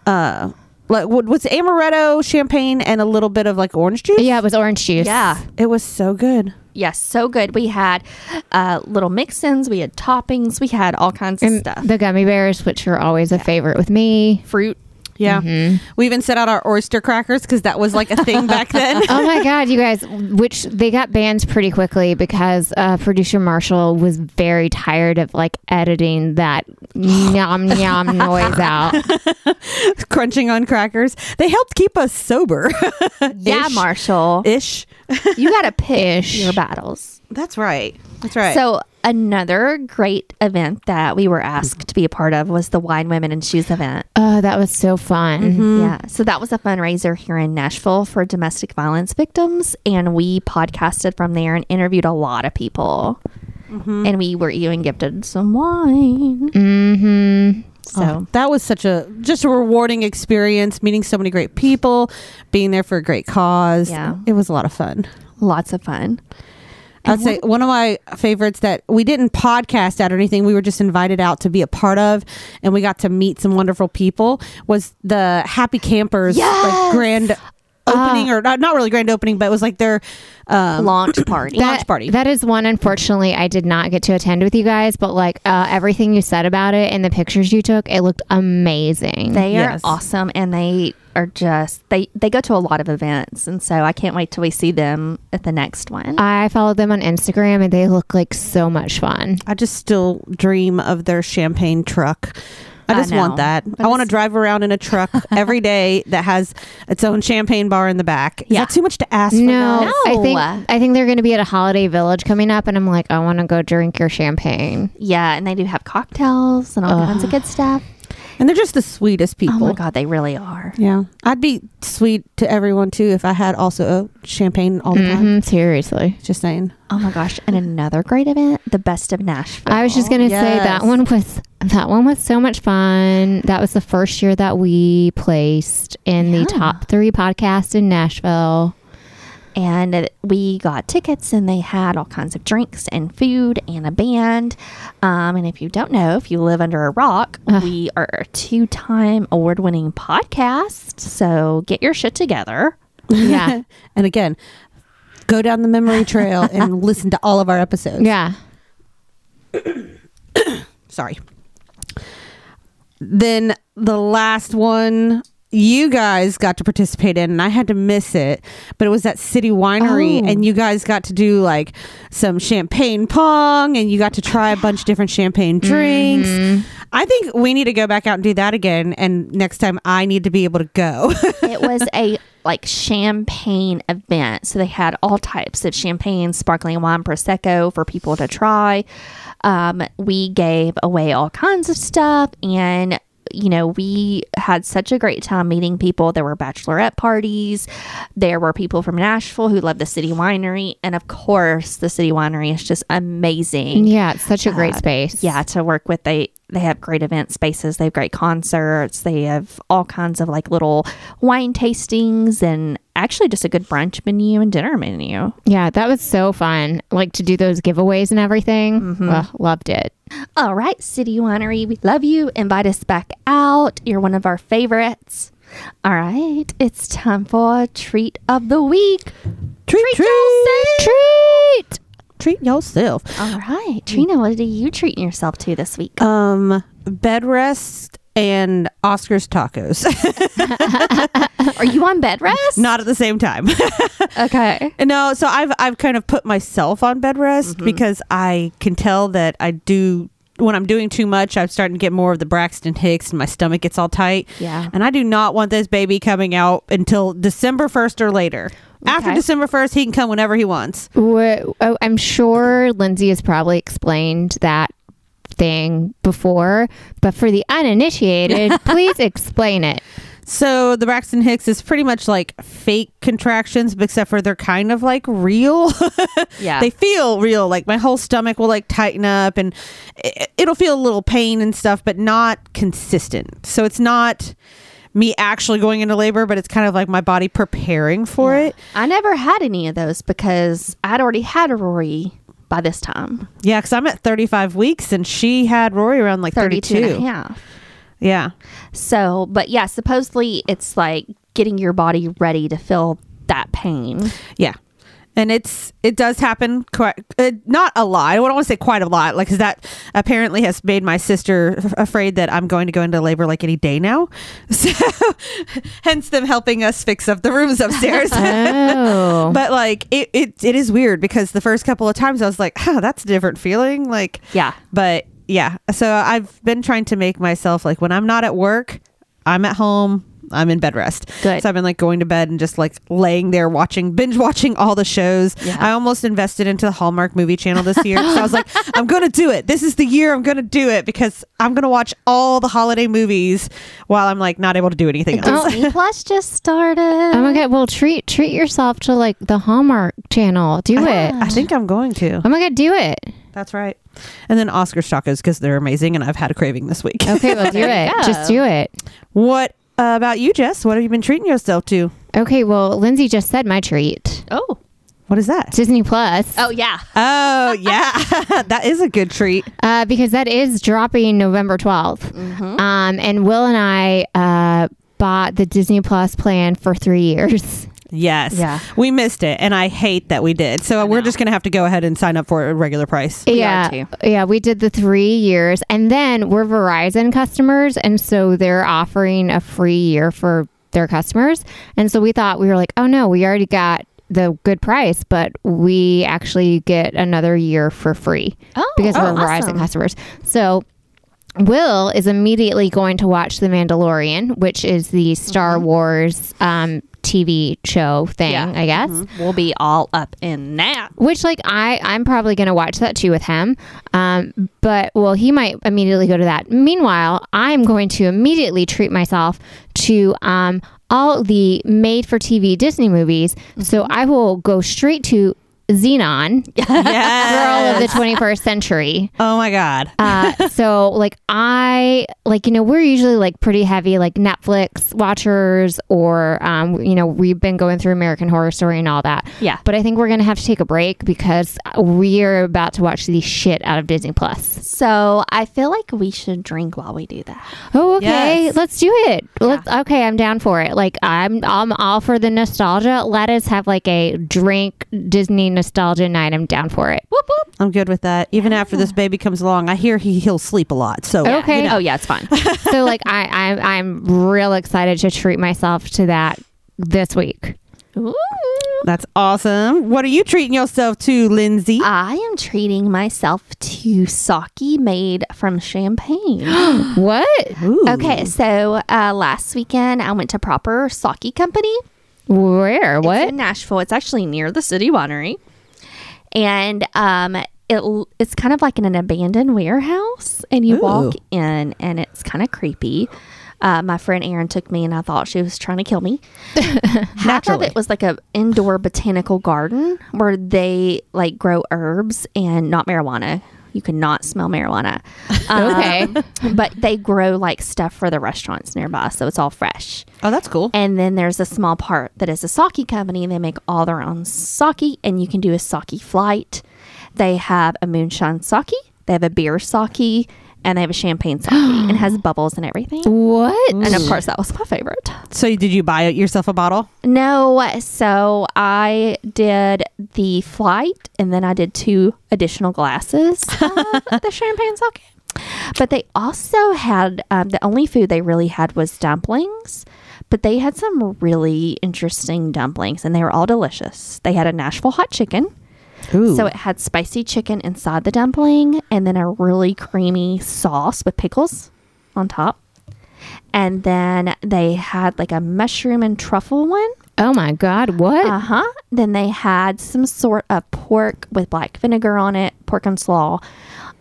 uh like what was amaretto champagne and a little bit of like orange juice Yeah, it was orange juice. Yeah. it was so good Yes, so good. We had uh, little mix-ins. We had toppings. We had all kinds of stuff. the gummy bears, which are always a favorite with me. Fruit. Yeah Mm-hmm. we even set out our oyster crackers because that was like a thing back then Oh my god, you guys! Which they got banned pretty quickly because uh, producer Marshall was very tired of like editing that yum yum noise out. crunching on crackers they helped keep us sober Yeah, Marshall. ish you got to pick Ish. your battles. that's right that's right So another great event that we were asked to be a part of was the Wine, Women, and Shoes event. Oh, that was so fun. Mm-hmm. Mm-hmm. Yeah. So that was a fundraiser here in Nashville for domestic violence victims. And we podcasted from there and interviewed a lot of people. Mm-hmm. And we were even gifted some wine. Mm-hmm. So Oh, that was such a just a rewarding experience meeting so many great people being there for a great cause Yeah. it was a lot of fun lots of fun. I'd say one of my favorites that we didn't podcast at or anything. We were just invited out to be a part of, and we got to meet some wonderful people. Was the Happy Campers like grand opening, or not, not really grand opening, but it was like their um, Launch party. launch party. That is one. Unfortunately, I did not get to attend with you guys, but like uh, everything you said about it and the pictures you took, it looked amazing. They Yes. are awesome and they are just they they go to a lot of events and so I can't wait till we see them at the next one. I followed them on Instagram and they look like so much fun. I just still dream of their champagne truck. I I just want that. But I want to drive around in a truck every day that has its own champagne bar in the back. Is Yeah. that too much to ask for? No. I think No. I think they're going to be at a holiday village coming up, and I'm like, I want to go drink your champagne. yeah, and they do have cocktails and all kinds of good stuff. And they're just the sweetest people. Oh my god, they really are. Yeah. I'd be sweet to everyone too if I had also a champagne all the time. Mhm, seriously, Just saying. Oh my gosh, and another great event, the best of Nashville. I was just going to say that one was that one was so much fun. That was the first year that we placed in the top three podcast in Nashville. And we got tickets and they had all kinds of drinks and food and a band um, and if you don't know if you live under a rock we are a two-time award-winning podcast so get your shit together Yeah, And again, go down the memory trail and listen to all of our episodes. yeah. Sorry. Then the last one you guys got to participate in and I had to miss it, but it was at City Winery Oh. and you guys got to do like some champagne pong and you got to try a bunch of different champagne drinks. I think we need to go back out and do that again and next time I need to be able to go. it was a like champagne event so they had all types of champagne sparkling wine prosecco for people to try um, we gave away all kinds of stuff and you know we had such a great time meeting people. There were bachelorette parties. There were people from nashville who love the city winery. And of course the city winery is just amazing. Yeah, it's such a great Uh, space. yeah to work with. They they have great event spaces. They have great concerts. They have all kinds of like little wine tastings and actually just a good brunch menu and dinner menu Yeah, that was so fun. Like to do those giveaways and everything. Mm-hmm. Ugh, loved it. all right city winery we love you invite us back out you're one of our favorites all right it's time for treat of the week treat, Treat. treat yourself. all right trina what are you treating yourself to this week Um, bed rest and Oscar's tacos. are you on bed rest Not at the same time. okay no, so I've I've kind of put myself on bed rest Mm-hmm. because I can tell that I do when I'm doing too much, I'm starting to get more of the Braxton Hicks and my stomach gets all tight. Yeah. And I do not want this baby coming out until December 1st or later. After December 1st, he can come whenever he wants. Oh, I'm sure Lindsay has probably explained that thing before, but for the uninitiated, please explain it. So the Braxton Hicks is pretty much like fake contractions, except for they're kind of like real. yeah they feel real. Like my whole stomach will like tighten up and it, it'll feel a little pain and stuff, but not consistent. So it's not me actually going into labor, but it's kind of like my body preparing for it. I never had any of those because I'd already had a Rory by this time. Yeah, because I'm at 35 weeks and she had Rory around like 32 32. and a half. Yeah. So, but yeah, supposedly it's like getting your body ready to feel that pain. Yeah. And it's it does happen quite uh, not a lot. I don't want to say quite a lot, like 'cause that apparently has made my sister f- afraid that I'm going to go into labor like any day now. So, hence them helping us fix up the rooms upstairs. Oh. but like it, it it is weird because the first couple of times I was like, oh, that's a different feeling. Like, Yeah. but yeah. So I've been trying to make myself like when I'm not at work, I'm at home I'm in bed rest. Good. So I've been like going to bed and just like laying there watching binge watching all the shows. Yeah. I almost invested into the Hallmark movie channel this year. so I was like, I'm gonna do it. This is the year I'm gonna do it because I'm gonna watch all the holiday movies while I'm like not able to do anything else. Disney Plus just started. Oh my god! Well, treat treat yourself to like the Hallmark Channel. Do it. I think I'm going to. Oh my god, do it. That's right. And then Oscar tacos because they're amazing and I've had a craving this week. Okay, well, do it. you. Just do it. what uh, about you, Jess? What have you been treating yourself to? Okay, well, Lindsay just said my treat. Oh. What is that? Disney Plus. Oh yeah. Oh, yeah. that is a good treat. Uh, because that is dropping November 12th. Um, and Will and I uh, bought the Disney Plus plan for three years. Yes. Yeah. We missed it and I hate that we did. So we're just going to have to go ahead and sign up for a regular price. Yeah, too. yeah, we did the three years, and then we're Verizon customers, and so they're offering a free year for their customers. And so we thought we were like, oh no, we already got the good price, but we actually get another year for free Oh, because oh, we're Verizon customers. So. Will is immediately going to watch The Mandalorian, which is the Star Mm-hmm. Wars um, TV show thing, Yeah. I guess. We'll be all up in that. which like i i'm probably going to watch that too with him. Um but well he might immediately go to that. Meanwhile i'm going to immediately treat myself to um all the made for tv disney movies. So i will go straight to Zenon girl Yeah. of the 21st century oh, my God. uh, so like I like you know we're usually like pretty heavy like Netflix watchers or um, you know we've been going through American Horror Story and all that. Yeah. But I think we're gonna have to take a break because we're about to watch the shit out of Disney Plus. So I feel like we should drink while we do that. Oh, okay. Yes. Let's do it. Let's. Okay, I'm down for it. Like I'm, I'm all for the nostalgia. Let us have like a drink Disney nostalgia night. I'm down for it. Whoop whoop. I'm good with that. Even after this baby comes along, I hear he, he'll sleep a lot. So, Okay. Oh yeah, it's fun. so like I, I'm, I'm real excited to treat myself to that this week. Ooh. that's awesome. What are you treating yourself to, Lindsay? I am treating myself to sake made from champagne. What? Ooh. okay, so uh, last weekend I went to Proper Sake Company. Where? It's What? in Nashville. It's actually near the city winery, and um, it it's kind of like in an abandoned warehouse, and you walk in, and it's kind of creepy. Uh, my friend Erin took me, and I thought she was trying to kill me. Half of it was like a indoor botanical garden where they like grow herbs and not marijuana. You cannot smell marijuana. Okay. Um, but they grow like stuff for the restaurants nearby, so it's all fresh. Oh, that's cool. And then there's a small part that is a sake company. They make all their own sake, and you can do a sake flight. They have a moonshine sake, they have a beer sake, and they have a champagne sake, and has bubbles and everything. What? And of course, that was my favorite. So, did you buy yourself a bottle? No, so I did the flight, and then I did two additional glasses of the champagne sake. But they also had um, the only food they really had was dumplings. But they had some really interesting dumplings, and they were all delicious. They had a Nashville hot chicken, Ooh. so it had spicy chicken inside the dumpling, and then a really creamy sauce with pickles on top. And then they had like a mushroom and truffle one. Oh my God! What? Uh huh. Then they had some sort of pork with black vinegar on it, pork and slaw.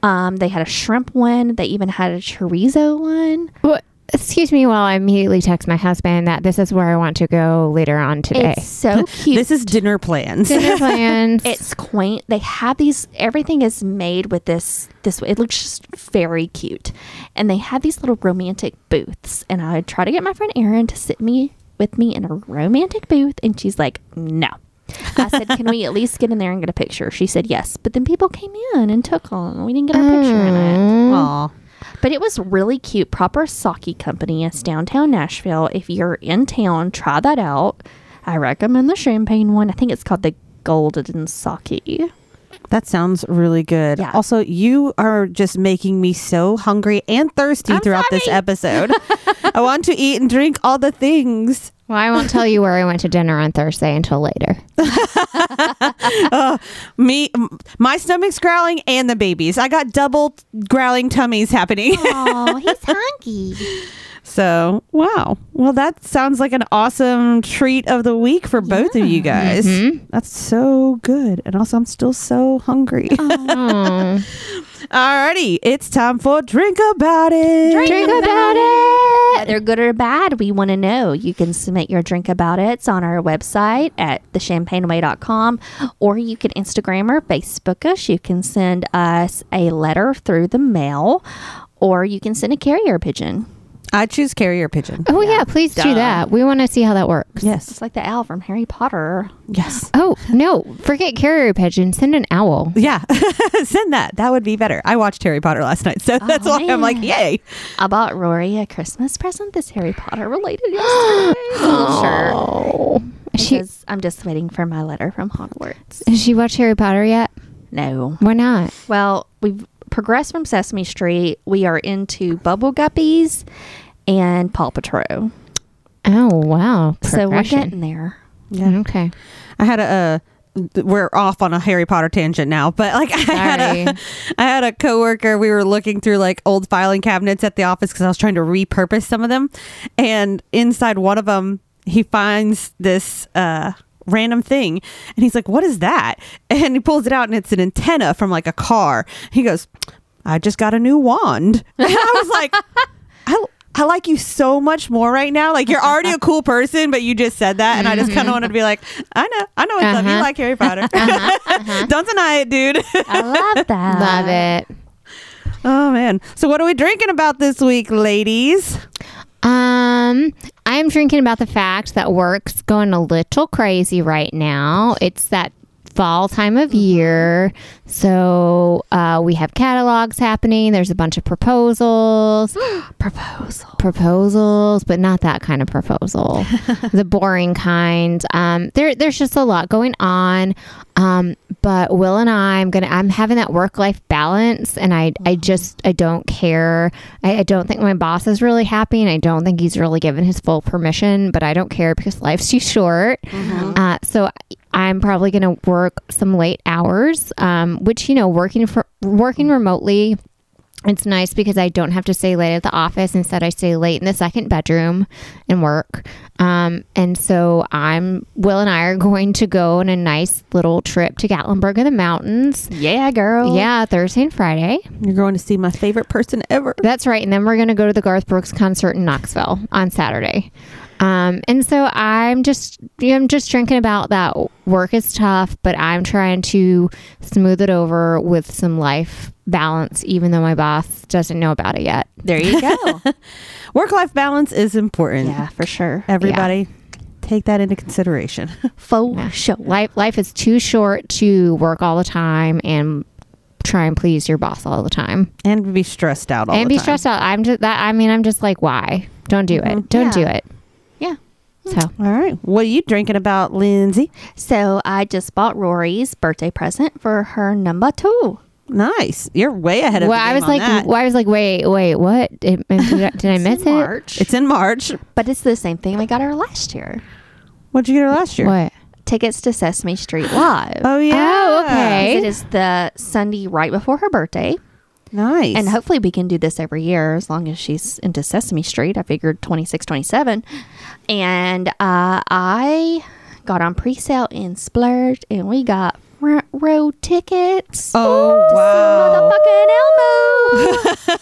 Um, they had a shrimp one. They even had a chorizo one. what? Excuse me while I immediately text my husband that this is where I want to go later on today. It's so cute. this is dinner plans. Dinner plans. it's quaint. They have these. Everything is made with this. This. It looks just very cute, and they have these little romantic booths. And I try to get my friend Erin to sit me with me in a romantic booth, and she's like, "No." I said, "Can we at least get in there and get a picture?" She said, "Yes." But then people came in and took them. We didn't get our picture in it. Mm. Aw. But it was really cute. Proper Sake Company. It's downtown Nashville. If you're in town, try that out. I recommend the champagne one. I think it's called the Golden Sake. That sounds really good. Yeah. Also, you are just making me so hungry and thirsty I'm throughout this episode. I want to eat and drink all the things. Well, I won't tell you where I went to dinner on Thursday until later. Uh, me, my stomach's growling and the babies. I got double growling tummies happening. Oh, he's hungry. So, wow. Well, that sounds like an awesome treat of the week for both of you mm-hmm. guys. That's so good. And also, I'm still so hungry. Alrighty, it's time for Drink About It. Drink about it. Whether good or bad, we want to know. You can submit your drink about it on our website at thechampagneway.com or you can Instagram or Facebook us. You can send us a letter through the mail or you can send a carrier pigeon. I choose carrier pigeon. Oh yeah, please do that. We want to see how that works. Yes. It's like the owl from Harry Potter. Yes. Oh no, forget carrier pigeon. Send an owl. Yeah. Send that. That would be better. I watched Harry Potter last night. So that's oh, why I'm like, yay. I bought Rory a Christmas present this Harry Potter related yesterday. Little shirt. Oh, she Because I'm just waiting for my letter from Hogwarts. has she watched Harry Potter yet? No. Why not? Well, we've progressed from Sesame Street. We are into Bubble Guppies and Paw Patrol. Oh wow, So we're getting there. Yeah. okay. I had a. Uh, we're off on a Harry Potter tangent now, but like I had a, I had a coworker. We were looking through like old filing cabinets at the office because I was trying to repurpose some of them, and inside one of them, he finds this uh, random thing, and he's like, "What is that?" And he pulls it out, and it's an antenna from like a car. He goes, "I just got a new wand," and I was like, "I." I like you so much more right now. Like you're already a cool person, but you just said that, and I just kind of wanted to be like, I know, I know what's up. You Uh-huh. like Harry Potter. Don't deny it, dude. I love that. Love it. oh man. So what are we drinking about this week, ladies? Um, I'm drinking about the fact that work's going a little crazy right now. It's that fall time of year. So uh, we have catalogs happening. There's a bunch of proposals, Proposal. proposals, but not that kind of proposal, the boring kind. Um, there, there's just a lot going on. Um, but Will and I, I'm gonna, I'm having that work life balance, and I, I just, I don't care. I, I don't think my boss is really happy, and I don't think he's really given his full permission. But I don't care because life's too short. Uh, so I'm probably gonna work some late hours, um, which you know, working for working remotely it's nice because I don't have to stay late at the office. Instead, I stay late in the second bedroom and work. Um, and so I'm Will and I are going to go on a nice little trip to Gatlinburg in the mountains. Yeah, girl. Yeah, Thursday and Friday. You're going to see my favorite person ever. That's right. And then we're going to go to the Garth Brooks concert in Knoxville on Saturday. Um, and so I'm just I'm just drinking about that. Work is tough, but I'm trying to smooth it over with some life balance, even though my boss doesn't know about it yet. There you go. Work life balance is important. yeah, for sure. Everybody take that into consideration. Faux Yeah. show. Life life is too short to work all the time and try and please your boss all the time and be stressed out all and be time. stressed out. I'm just that. I mean, I'm just like, why? Don't do it. Don't do it. Yeah. So All right. What are you drinking about, Lindsay? So I just bought Rory's birthday present for her number two. Nice. You're way ahead of well, I was like, well, I was like, wait, wait, what? Did, did I, did I miss it? March. It's in March. but it's the same thing we got her last year. What'd you get her last year? What? Tickets to Sesame Street Live. Oh yeah. Oh, okay. It is the Sunday right before her birthday. Nice. And hopefully we can do this every year as long as she's into Sesame Street. I figured 26, 27. And uh, I got on pre-sale in Splurge and we got front row tickets. oh wow. Motherfucking Elmo.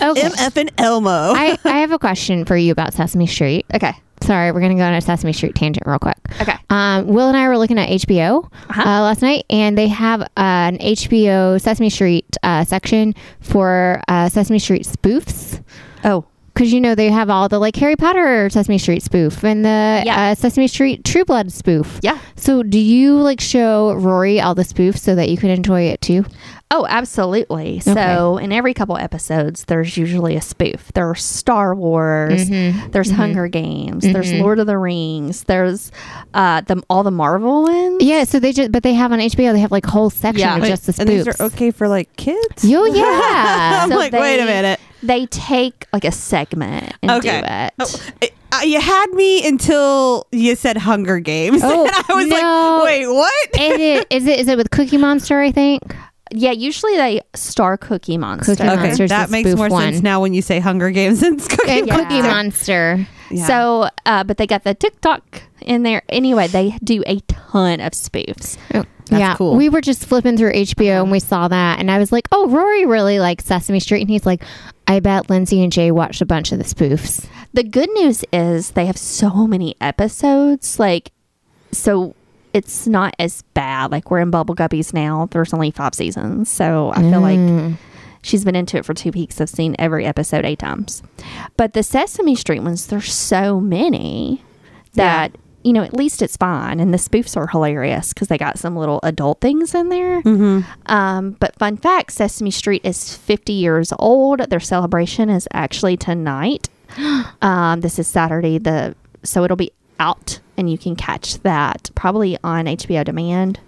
Okay. MF and Elmo. I, I have a question for you about Sesame Street. okay. Sorry, we're gonna go on a Sesame Street tangent real quick. Okay. Um, Will and I were looking at HBO Uh-huh. uh, last night, and they have uh, an HBO Sesame Street uh, section for uh, Sesame Street spoofs. Oh, Because you know they have all the like Harry Potter Sesame Street spoof and the Yeah. uh, Sesame Street True Blood spoof. yeah. So do you like show Rory all the spoofs so that you can enjoy it too? Oh, absolutely. So, in every couple episodes, there's usually a spoof. There's Star Wars. Mm-hmm. There's Hunger Games. There's Lord of the Rings. There's uh, the all the Marvel ones. Yeah. So they just but they have on HBO they have like whole section Yeah. of Wait, just the spoofs. and these are okay for like kids. Yo, yeah. I'm So like, wait a minute. They take like a segment and Okay. do it. Oh, uh, you had me until you said Hunger Games. Oh, and I was no. like, wait, what? is it is it is it with Cookie Monster? I think. Yeah, usually they star Cookie Monster. Cookie Okay, Monster's that makes spoof more one. sense now when you say Hunger Games and Cookie And Yeah. Cookie Monster. Yeah. So, uh, but they got the TikTok in there. Anyway, they do a ton of spoofs. yeah, cool. we were just flipping through HBO and we saw that, and I was like, "Oh, Rory really likes Sesame Street," and he's like, "I bet Lindsay and Jay watched a bunch of the spoofs." The good news is they have so many episodes. Like, so it's not as bad. Like, we're in Bubble Guppies now. There's only five seasons. So I feel Mm. like she's been into it for two weeks. I've seen every episode eight times. But the Sesame Street ones, there's so many that. You know, at least it's fine, and the spoofs are hilarious because they got some little adult things in there. Um, but fun fact Sesame Street is 50 years old. Their celebration is actually tonight. Um, this is Saturday, the so it'll be out and you can catch that probably on HBO Demand.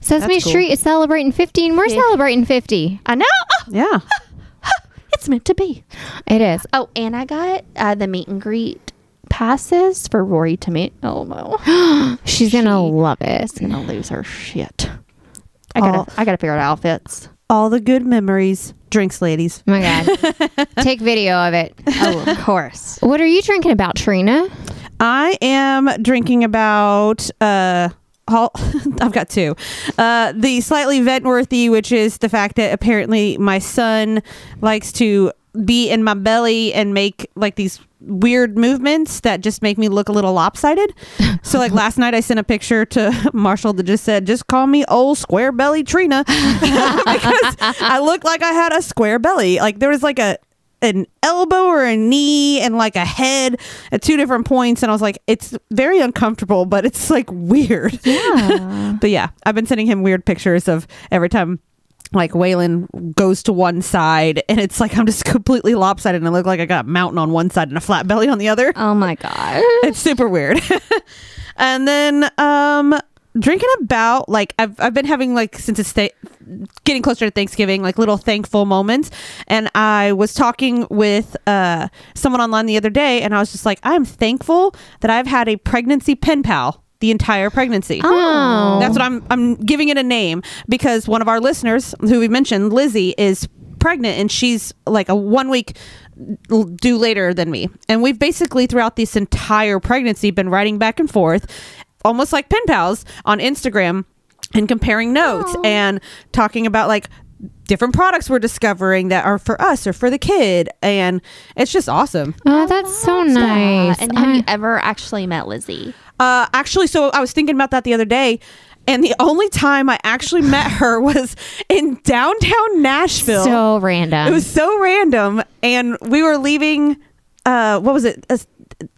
Sesame That's cool. Street is celebrating 50, and we're Yeah. celebrating 50. I know yeah. it's meant to be. It is. Oh, and I got uh, the meet and greet passes for Rory to meet. Oh no, She's gonna She love She's gonna lose her shit. I gotta, Oh. I gotta figure out outfits. All the good memories. Drinks, ladies. Oh my god. Take video of it. Oh, of course. What are you drinking about, Trina? I am drinking about uh I've got two. Uh the slightly ventworthy, which is the fact that apparently my son likes to be in my belly and make like these weird movements that just make me look a little lopsided. So like last night I sent a picture to Marshall that just said, just call me old square belly Trina. because I looked like I had a square belly. Like there was like a an elbow or a knee and like a head at two different points and I was like it's very uncomfortable but it's like weird. Yeah. But yeah, I've been sending him weird pictures of every time like Waylon goes to one side and it's like I'm just completely lopsided and I look like I got a mountain on one side and a flat belly on the other. oh my god. It's super weird. and then um drinking about like I've I've been having like since it's getting closer to Thanksgiving like little thankful moments and I was talking with uh someone online the other day and I was just like I'm thankful that I've had a pregnancy pen pal the entire pregnancy. Oh. That's what I'm I'm giving it a name because one of our listeners who we mentioned, Lizzie, is pregnant and she's like a one week due later than me. And we've basically throughout this entire pregnancy been writing back and forth, almost like pen pals on Instagram and comparing notes and talking about like different products we're discovering that are for us or for the kid and it's just awesome. Oh, that's so Love that. nice. And have you ever actually met Lizzie? Uh, actually, so I was thinking about that the other day, and the only time I actually met her was in downtown Nashville. so random. it was so random, and we were leaving. Uh, what was it?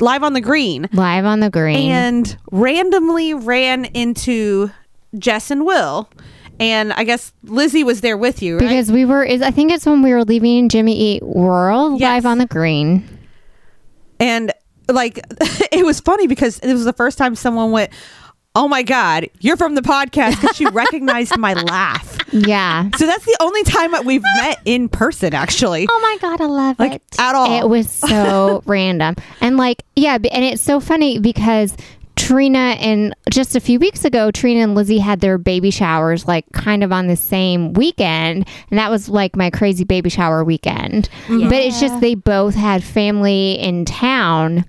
Live on the green, live on the green. and randomly ran into Jess and Will. And I guess Lizzie was there with you, right? because we were is I think it's when we were leaving Jimmy Eat World Yes. live on the green. and like it was funny because it was the first time someone went, "Oh my god, you're from the podcast," because she recognized my laugh. Yeah. So that's the only time that we've met in person, actually. Oh my god, I love Like it. at all. It was so random. And like, yeah, and it's so funny because Trina and just a few weeks ago, Trina and Lizzie had their baby showers like kind of on the same weekend. And that was like my crazy baby shower weekend. But it's just they both had family in town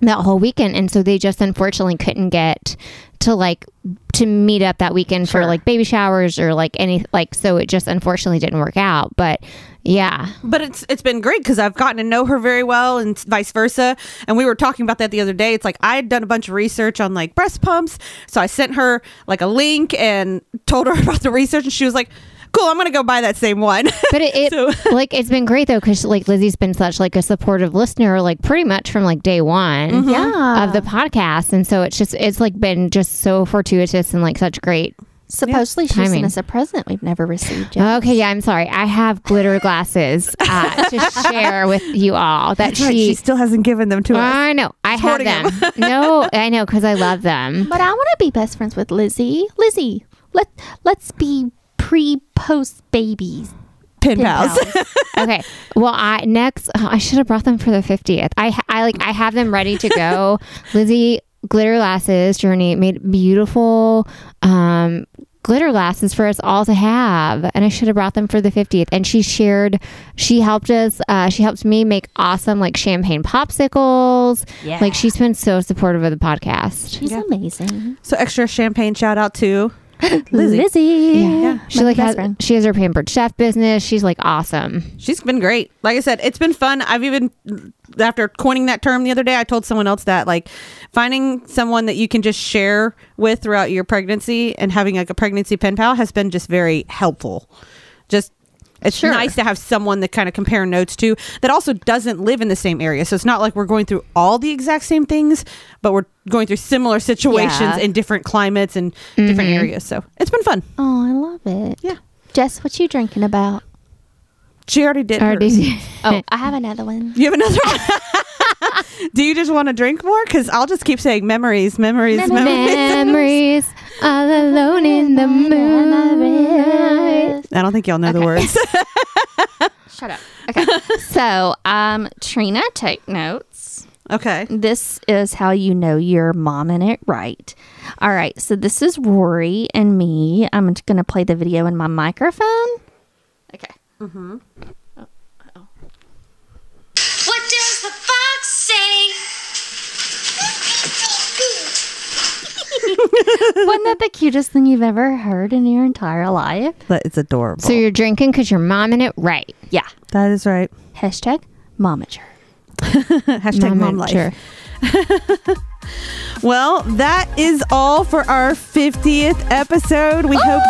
that whole weekend. And so they just unfortunately couldn't get to like to meet up that weekend for like baby showers or like any like so it just unfortunately didn't work out but yeah but it's it's been great because I've gotten to know her very well and vice versa. And we were talking about that the other day. It's like I had done a bunch of research on like breast pumps, so I sent her like a link and told her about the research, and she was like, "Cool, I'm gonna go buy that same one." But it, it So- like it's been great though because like Lizzie's been such like a supportive listener like pretty much from like day one Mm-hmm. Yeah. of the podcast, and so it's just it's like been just so fortuitous and like such great. Supposedly she Timing. sent us a present we've never received yet. Okay, yeah, I'm sorry. I have glitter glasses uh, to share with you all that That's right, she. she still hasn't given them to us. I know. I have hoarding them. no, I know because I love them. But I want to be best friends with Lizzie. Lizzie, let let's be pre post babies. Pin Pen pals. pals. okay. Well, I next oh, I should have brought them for the 50th. I I like I have them ready to go. Lizzie glitter glasses journey made beautiful um glitter glasses for us all to have, and I should have brought them for the 50th. And she shared, she helped us, uh, she helped me make awesome like champagne popsicles. Yeah. Like she's been so supportive of the podcast. She's amazing. So extra champagne shout out to Lizzie. Lizzie. Yeah. She My like has, friend. she has her pampered chef business. She's like awesome. She's been great. Like I said, it's been fun. I've even after coining that term the other day, I told someone else that like finding someone that you can just share with throughout your pregnancy and having like a pregnancy pen pal has been just very helpful. Just it's Sure. nice to have someone to kind of compare notes to that also doesn't live in the same area. So it's not like we're going through all the exact same things, but we're going through similar situations Yeah. in different climates and different mm-hmm. areas. So it's been fun. Oh, I love it. Yeah. Jess, what you drinking about? She already did. Already did. Oh, I have another one. You have another one? Do you just want to drink more? Because I'll just keep saying memories, memories, memories. Memories all alone in the moonlight. I don't think y'all know the words. Shut up. Okay. so, um, Trina, take notes. okay. This is how you know you're momming it right. All right. So, this is Rory and me. I'm going to play the video in my microphone. Okay. What Wasn't that the cutest thing you've ever heard in your entire life? That is adorable. So you're drinking because you're momming it right. Yeah. that is right. Hashtag momager. Hashtag mom life. Well, that is all for our 50th episode. We hope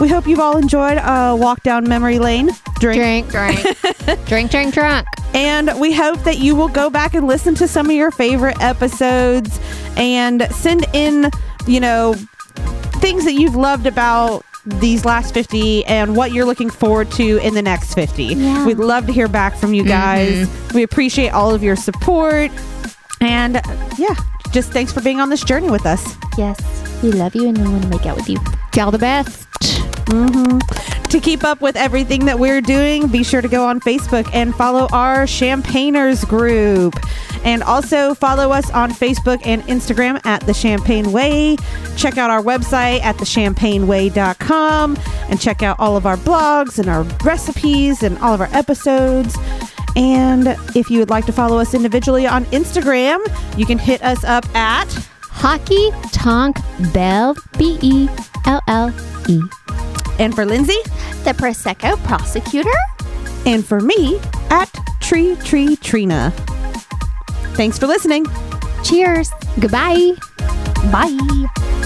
we hope you've all enjoyed a walk down memory lane. Drink. Drink, drink, drink, drink, drunk. And we hope that you will go back and listen to some of your favorite episodes and send in, you know, things that you've loved about these last 50 and what you're looking forward to in the next 50. Yeah. We'd love to hear back from you mm-hmm. guys. We appreciate all of your support. And yeah, just thanks for being on this journey with us. Yes. We love you and we want to make out with you. Y'all the best. Mm-hmm. To keep up with everything that we're doing, be sure to go on Facebook and follow our Champagners group. And also follow us on Facebook and Instagram at The Champagne Way. Check out our website at thechampagneway.com and check out all of our blogs and our recipes and all of our episodes. And if you would like to follow us individually on Instagram, you can hit us up at Honky Tonk Belle B E L L E. and for Lindsay The Prosecco Prosecutor. and for me at Tree Tree Trina. Thanks for listening. Cheers. Goodbye. Bye.